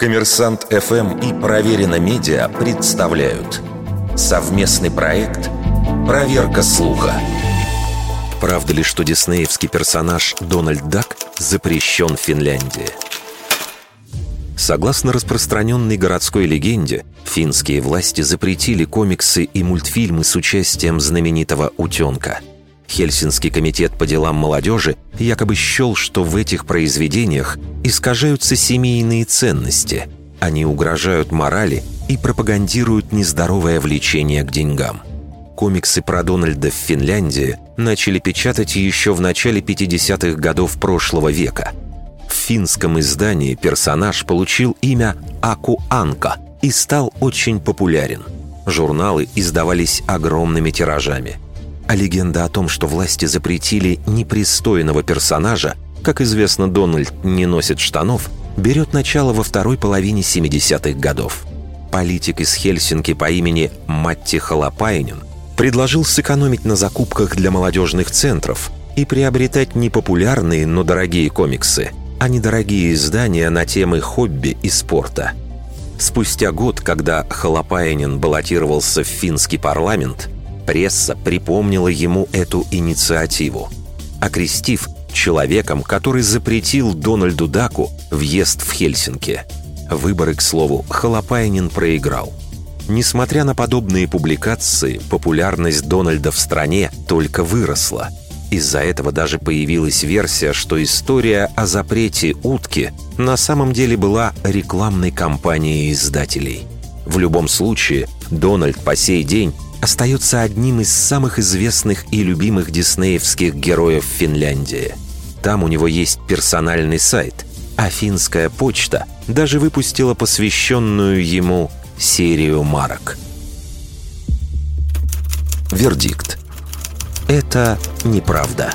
Коммерсант ФМ и Проверено Медиа представляют совместный проект «Проверка слуха». Правда ли, что диснеевский персонаж Дональд Дак запрещен в Финляндии? Согласно распространенной городской легенде, финские власти запретили комиксы и мультфильмы с участием знаменитого «Утенка». Хельсинский комитет по делам молодежи якобы счел, что в этих произведениях искажаются семейные ценности. Они угрожают морали и пропагандируют нездоровое влечение к деньгам. Комиксы про Дональда в Финляндии начали печатать еще в начале 50-х годов прошлого века. В финском издании персонаж получил имя Аку Анка и стал очень популярен. Журналы издавались огромными тиражами – а легенда о том, что власти запретили непристойного персонажа, как известно, Дональд не носит штанов, берет начало во второй половине 70-х годов. Политик из Хельсинки по имени Матти Халапайнин предложил сэкономить на закупках для молодежных центров и приобретать не популярные, но дорогие комиксы, а недорогие издания на темы хобби и спорта. Спустя год, когда Халапайнин баллотировался в финский парламент – Пресса припомнила ему эту инициативу, окрестив человеком, который запретил Дональду Даку въезд в Хельсинки. Выборы, к слову, Халапайнин проиграл. Несмотря на подобные публикации, популярность Дональда в стране только выросла. Из-за этого даже появилась версия, что история о запрете утки на самом деле была рекламной кампанией издателей. В любом случае, Дональд по сей день остается одним из самых известных и любимых диснеевских героев Финляндии. Там у него есть персональный сайт, а финская почта даже выпустила посвященную ему серию марок. Вердикт. Это неправда.